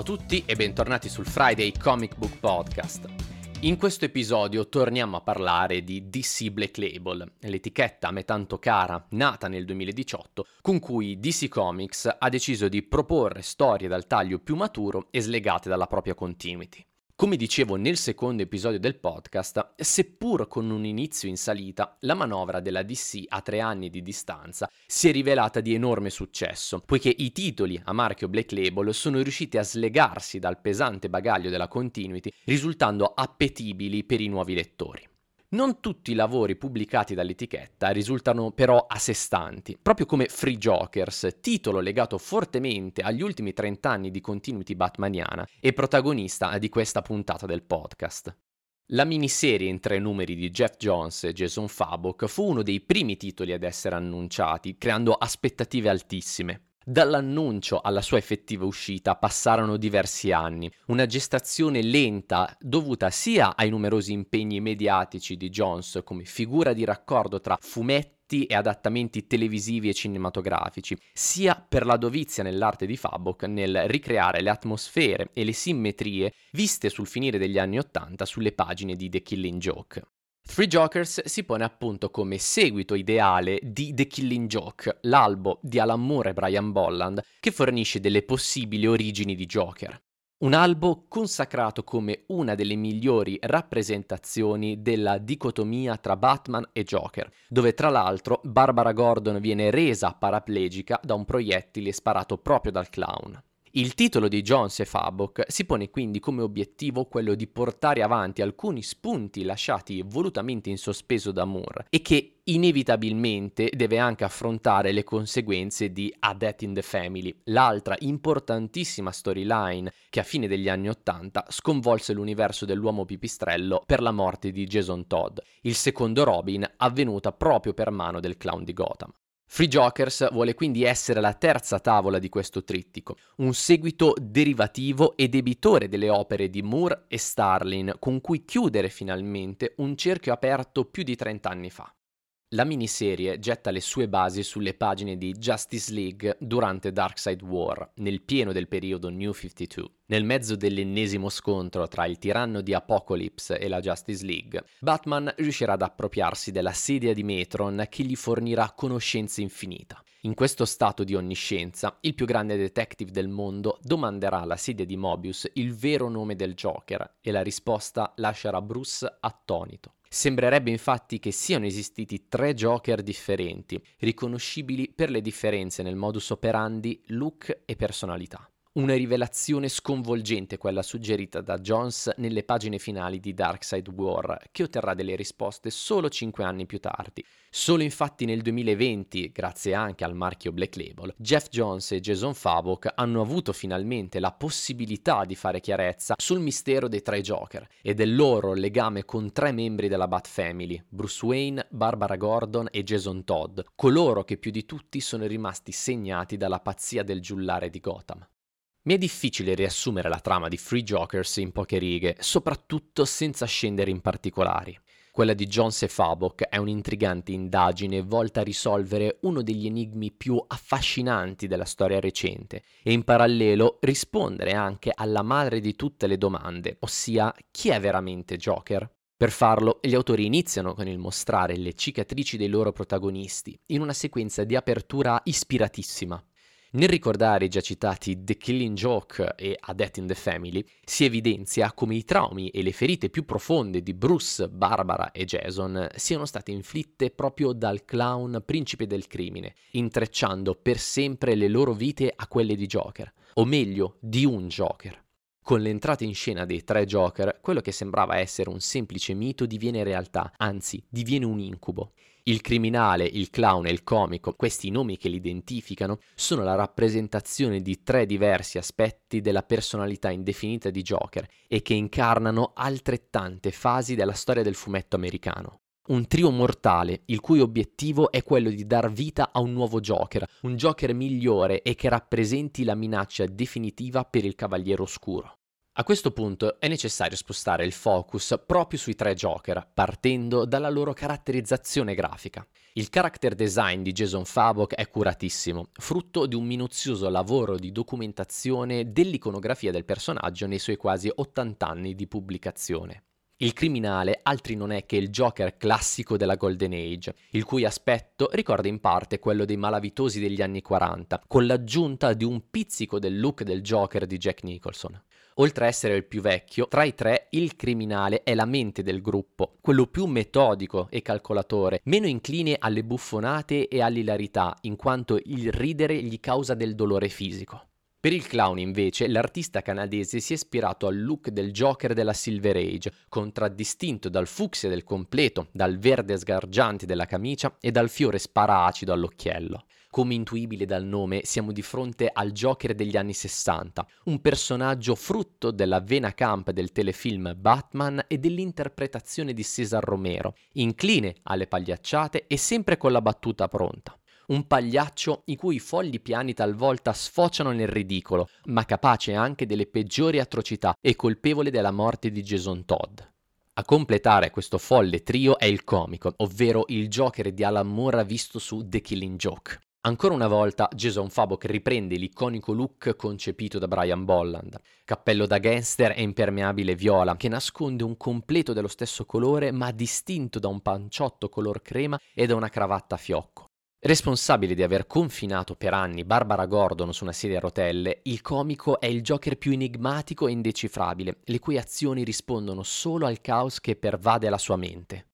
Ciao a tutti e bentornati sul Friday Comic Book Podcast. In questo episodio torniamo a parlare di DC Black Label, l'etichetta a me tanto cara, nata nel 2018, con cui DC Comics ha deciso di proporre storie dal taglio più maturo e slegate dalla propria continuity. Come dicevo nel secondo episodio del podcast, seppur con un inizio in salita, la manovra della DC a tre anni di distanza si è rivelata di enorme successo, poiché i titoli a marchio Black Label sono riusciti a slegarsi dal pesante bagaglio della continuity, risultando appetibili per i nuovi lettori. Non tutti i lavori pubblicati dall'etichetta risultano però a sé stanti, proprio come Free Jokers, titolo legato fortemente agli ultimi 30 anni di continuity batmaniana e protagonista di questa puntata del podcast. La miniserie in tre numeri di Jeff Jones e Jason Fabok fu uno dei primi titoli ad essere annunciati, creando aspettative altissime. Dall'annuncio alla sua effettiva uscita passarono diversi anni, una gestazione lenta dovuta sia ai numerosi impegni mediatici di Jones come figura di raccordo tra fumetti e adattamenti televisivi e cinematografici, sia per la dovizia nell'arte di Fabok nel ricreare le atmosfere e le simmetrie viste sul finire degli anni Ottanta sulle pagine di The Killing Joke. Free Jokers si pone appunto come seguito ideale di The Killing Joke, l'albo di Alan Moore e Brian Bolland, che fornisce delle possibili origini di Joker. Un albo consacrato come una delle migliori rappresentazioni della dicotomia tra Batman e Joker, dove tra l'altro Barbara Gordon viene resa paraplegica da un proiettile sparato proprio dal clown. Il titolo di Jones e Fabok si pone quindi come obiettivo quello di portare avanti alcuni spunti lasciati volutamente in sospeso da Moore e che inevitabilmente deve anche affrontare le conseguenze di A Death in the Family, l'altra importantissima storyline che a fine degli anni Ottanta sconvolse l'universo dell'uomo pipistrello per la morte di Jason Todd, il secondo Robin avvenuta proprio per mano del clown di Gotham. Free Jokers vuole quindi essere la terza tavola di questo trittico, un seguito derivativo e debitore delle opere di Moore e Starlin, con cui chiudere finalmente un cerchio aperto più di 30 anni fa. La miniserie getta le sue basi sulle pagine di Justice League durante Darkseid War, nel pieno del periodo New 52. Nel mezzo dell'ennesimo scontro tra il tiranno di Apocalypse e la Justice League, Batman riuscirà ad appropriarsi della sedia di Metron che gli fornirà conoscenza infinita. In questo stato di onniscienza, il più grande detective del mondo domanderà alla sedia di Mobius il vero nome del Joker e la risposta lascerà Bruce attonito. Sembrerebbe infatti che siano esistiti tre Joker differenti, riconoscibili per le differenze nel modus operandi, look e personalità. Una rivelazione sconvolgente quella suggerita da Jones nelle pagine finali di Darkseid War, che otterrà delle risposte solo cinque anni più tardi. Solo infatti nel 2020, grazie anche al marchio Black Label, Jeff Jones e Jason Fabok hanno avuto finalmente la possibilità di fare chiarezza sul mistero dei tre Joker e del loro legame con tre membri della Bat Family, Bruce Wayne, Barbara Gordon e Jason Todd, coloro che più di tutti sono rimasti segnati dalla pazzia del giullare di Gotham. Mi è difficile riassumere la trama di Free Jokers in poche righe, soprattutto senza scendere in particolari. Quella di Jones e Fabok è un'intrigante indagine volta a risolvere uno degli enigmi più affascinanti della storia recente e in parallelo rispondere anche alla madre di tutte le domande, ossia chi è veramente Joker? Per farlo, gli autori iniziano con il mostrare le cicatrici dei loro protagonisti, in una sequenza di apertura ispiratissima. Nel ricordare i già citati The Killing Joke e A Death in the Family, si evidenzia come i traumi e le ferite più profonde di Bruce, Barbara e Jason siano state inflitte proprio dal clown principe del crimine, intrecciando per sempre le loro vite a quelle di Joker, o meglio, di un Joker. Con l'entrata in scena dei tre Joker, quello che sembrava essere un semplice mito diviene realtà, anzi diviene un incubo. Il criminale, il clown e il comico, questi nomi che li identificano, sono la rappresentazione di tre diversi aspetti della personalità indefinita di Joker e che incarnano altrettante fasi della storia del fumetto americano. Un trio mortale, il cui obiettivo è quello di dar vita a un nuovo Joker, un Joker migliore e che rappresenti la minaccia definitiva per il Cavaliere Oscuro. A questo punto è necessario spostare il focus proprio sui tre Joker, partendo dalla loro caratterizzazione grafica. Il character design di Jason Fabok è curatissimo, frutto di un minuzioso lavoro di documentazione dell'iconografia del personaggio nei suoi quasi 80 anni di pubblicazione. Il criminale altri non è che il Joker classico della Golden Age, il cui aspetto ricorda in parte quello dei malavitosi degli anni 40, con l'aggiunta di un pizzico del look del Joker di Jack Nicholson. Oltre a essere il più vecchio, tra i tre il criminale è la mente del gruppo, quello più metodico e calcolatore, meno incline alle buffonate e all'ilarità, in quanto il ridere gli causa del dolore fisico. Per il clown invece l'artista canadese si è ispirato al look del Joker della Silver Age, contraddistinto dal fucsia del completo, dal verde sgargiante della camicia e dal fiore sparacido all'occhiello. Come intuibile dal nome, siamo di fronte al Joker degli anni 60, un personaggio frutto della vena camp del telefilm Batman e dell'interpretazione di Cesar Romero, incline alle pagliacciate e sempre con la battuta pronta un pagliaccio i cui folli piani talvolta sfociano nel ridicolo, ma capace anche delle peggiori atrocità e colpevole della morte di Jason Todd. A completare questo folle trio è il comico, ovvero il Joker di Alan Moore visto su The Killing Joke. Ancora una volta Jason Fabok riprende l'iconico look concepito da Brian Bolland. Cappello da gangster e impermeabile viola, che nasconde un completo dello stesso colore ma distinto da un panciotto color crema e da una cravatta a fiocco. Responsabile di aver confinato per anni Barbara Gordon su una sedia a rotelle, il comico è il Joker più enigmatico e indecifrabile, le cui azioni rispondono solo al caos che pervade la sua mente.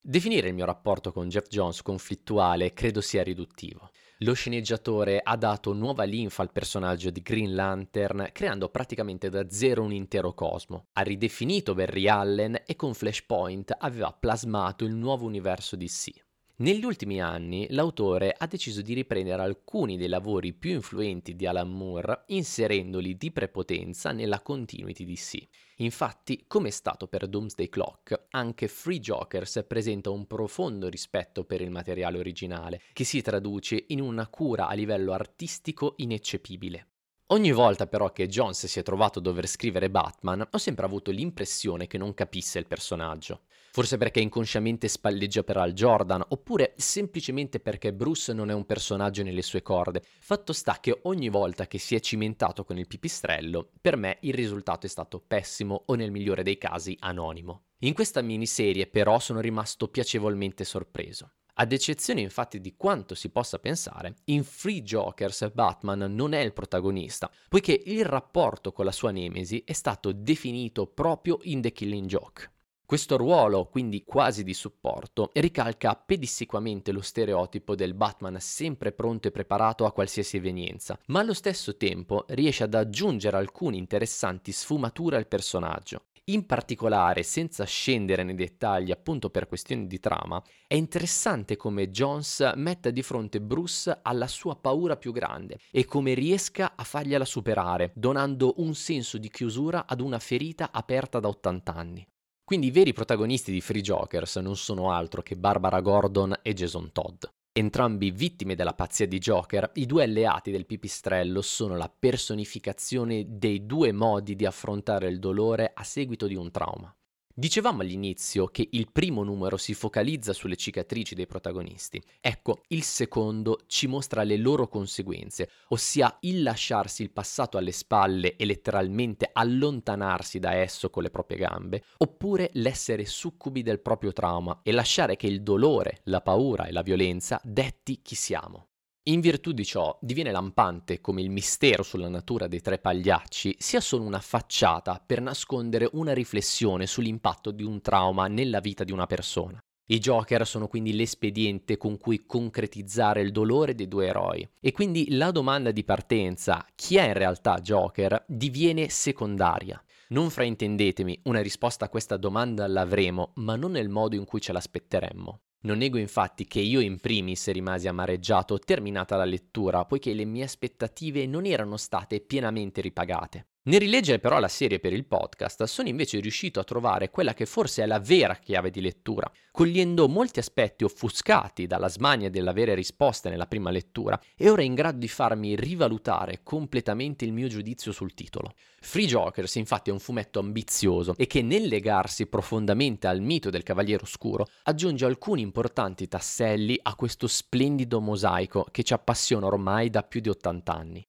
Definire il mio rapporto con Jeff Jones conflittuale credo sia riduttivo. Lo sceneggiatore ha dato nuova linfa al personaggio di Green Lantern, creando praticamente da zero un intero cosmo. Ha ridefinito Barry Allen e con Flashpoint aveva plasmato il nuovo universo DC. Negli ultimi anni l'autore ha deciso di riprendere alcuni dei lavori più influenti di Alan Moore, inserendoli di prepotenza nella continuity DC. Infatti, come è stato per Doomsday Clock, anche Free Jokers presenta un profondo rispetto per il materiale originale, che si traduce in una cura a livello artistico ineccepibile. Ogni volta però che Jones si è trovato a dover scrivere Batman, ho sempre avuto l'impressione che non capisse il personaggio. Forse perché inconsciamente spalleggia per Al Jordan, oppure semplicemente perché Bruce non è un personaggio nelle sue corde. Fatto sta che ogni volta che si è cimentato con il pipistrello, per me il risultato è stato pessimo o nel migliore dei casi anonimo. In questa miniserie però sono rimasto piacevolmente sorpreso. Ad eccezione infatti di quanto si possa pensare, in Free Jokers Batman non è il protagonista, poiché il rapporto con la sua nemesi è stato definito proprio in The Killing Joke. Questo ruolo, quindi quasi di supporto, ricalca pedissequamente lo stereotipo del Batman sempre pronto e preparato a qualsiasi evenienza, ma allo stesso tempo riesce ad aggiungere alcune interessanti sfumature al personaggio. In particolare, senza scendere nei dettagli appunto per questioni di trama, è interessante come Jones metta di fronte Bruce alla sua paura più grande e come riesca a fargliela superare, donando un senso di chiusura ad una ferita aperta da 80 anni. Quindi i veri protagonisti di Free Jokers non sono altro che Barbara Gordon e Jason Todd. Entrambi vittime della pazzia di Joker, i due alleati del pipistrello sono la personificazione dei due modi di affrontare il dolore a seguito di un trauma. Dicevamo all'inizio che il primo numero si focalizza sulle cicatrici dei protagonisti. Ecco, il secondo ci mostra le loro conseguenze, ossia il lasciarsi il passato alle spalle e letteralmente allontanarsi da esso con le proprie gambe, oppure l'essere succubi del proprio trauma e lasciare che il dolore, la paura e la violenza detti chi siamo. In virtù di ciò diviene lampante come il mistero sulla natura dei tre pagliacci sia solo una facciata per nascondere una riflessione sull'impatto di un trauma nella vita di una persona. I Joker sono quindi l'espediente con cui concretizzare il dolore dei due eroi e quindi la domanda di partenza, chi è in realtà Joker, diviene secondaria. Non fraintendetemi, una risposta a questa domanda l'avremo, ma non nel modo in cui ce l'aspetteremmo. Non nego infatti che io in primis rimasi amareggiato terminata la lettura, poiché le mie aspettative non erano state pienamente ripagate. Nel rileggere però la serie per il podcast sono invece riuscito a trovare quella che forse è la vera chiave di lettura, cogliendo molti aspetti offuscati dalla smania dell'avere risposte nella prima lettura e ora in grado di farmi rivalutare completamente il mio giudizio sul titolo. Free Jokers infatti è un fumetto ambizioso e che nel legarsi profondamente al mito del Cavaliere Oscuro aggiunge alcuni importanti tasselli a questo splendido mosaico che ci appassiona ormai da più di 80 anni.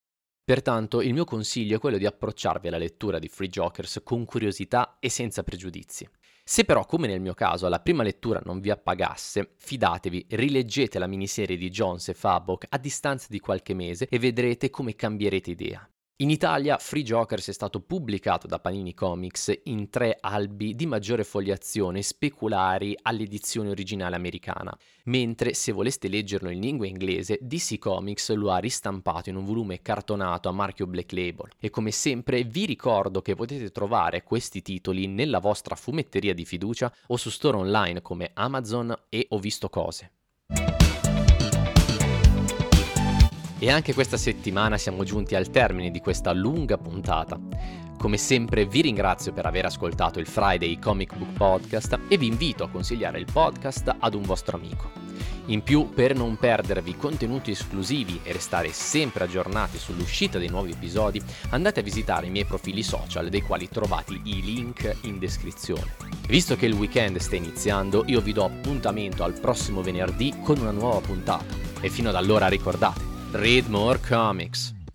Pertanto il mio consiglio è quello di approcciarvi alla lettura di Free Jokers con curiosità e senza pregiudizi. Se però, come nel mio caso, la prima lettura non vi appagasse, fidatevi, rileggete la miniserie di Jones e Fabok a distanza di qualche mese e vedrete come cambierete idea. In Italia Free Jokers è stato pubblicato da Panini Comics in tre albi di maggiore fogliazione speculari all'edizione originale americana, mentre se voleste leggerlo in lingua inglese DC Comics lo ha ristampato in un volume cartonato a marchio Black Label e come sempre vi ricordo che potete trovare questi titoli nella vostra fumetteria di fiducia o su store online come Amazon e Ho visto cose. E anche questa settimana siamo giunti al termine di questa lunga puntata. Come sempre vi ringrazio per aver ascoltato il Friday Comic Book Podcast e vi invito a consigliare il podcast ad un vostro amico. In più, per non perdervi contenuti esclusivi e restare sempre aggiornati sull'uscita dei nuovi episodi, andate a visitare i miei profili social dei quali trovate i link in descrizione. Visto che il weekend sta iniziando, io vi do appuntamento al prossimo venerdì con una nuova puntata. E fino ad allora ricordate, Read more comics.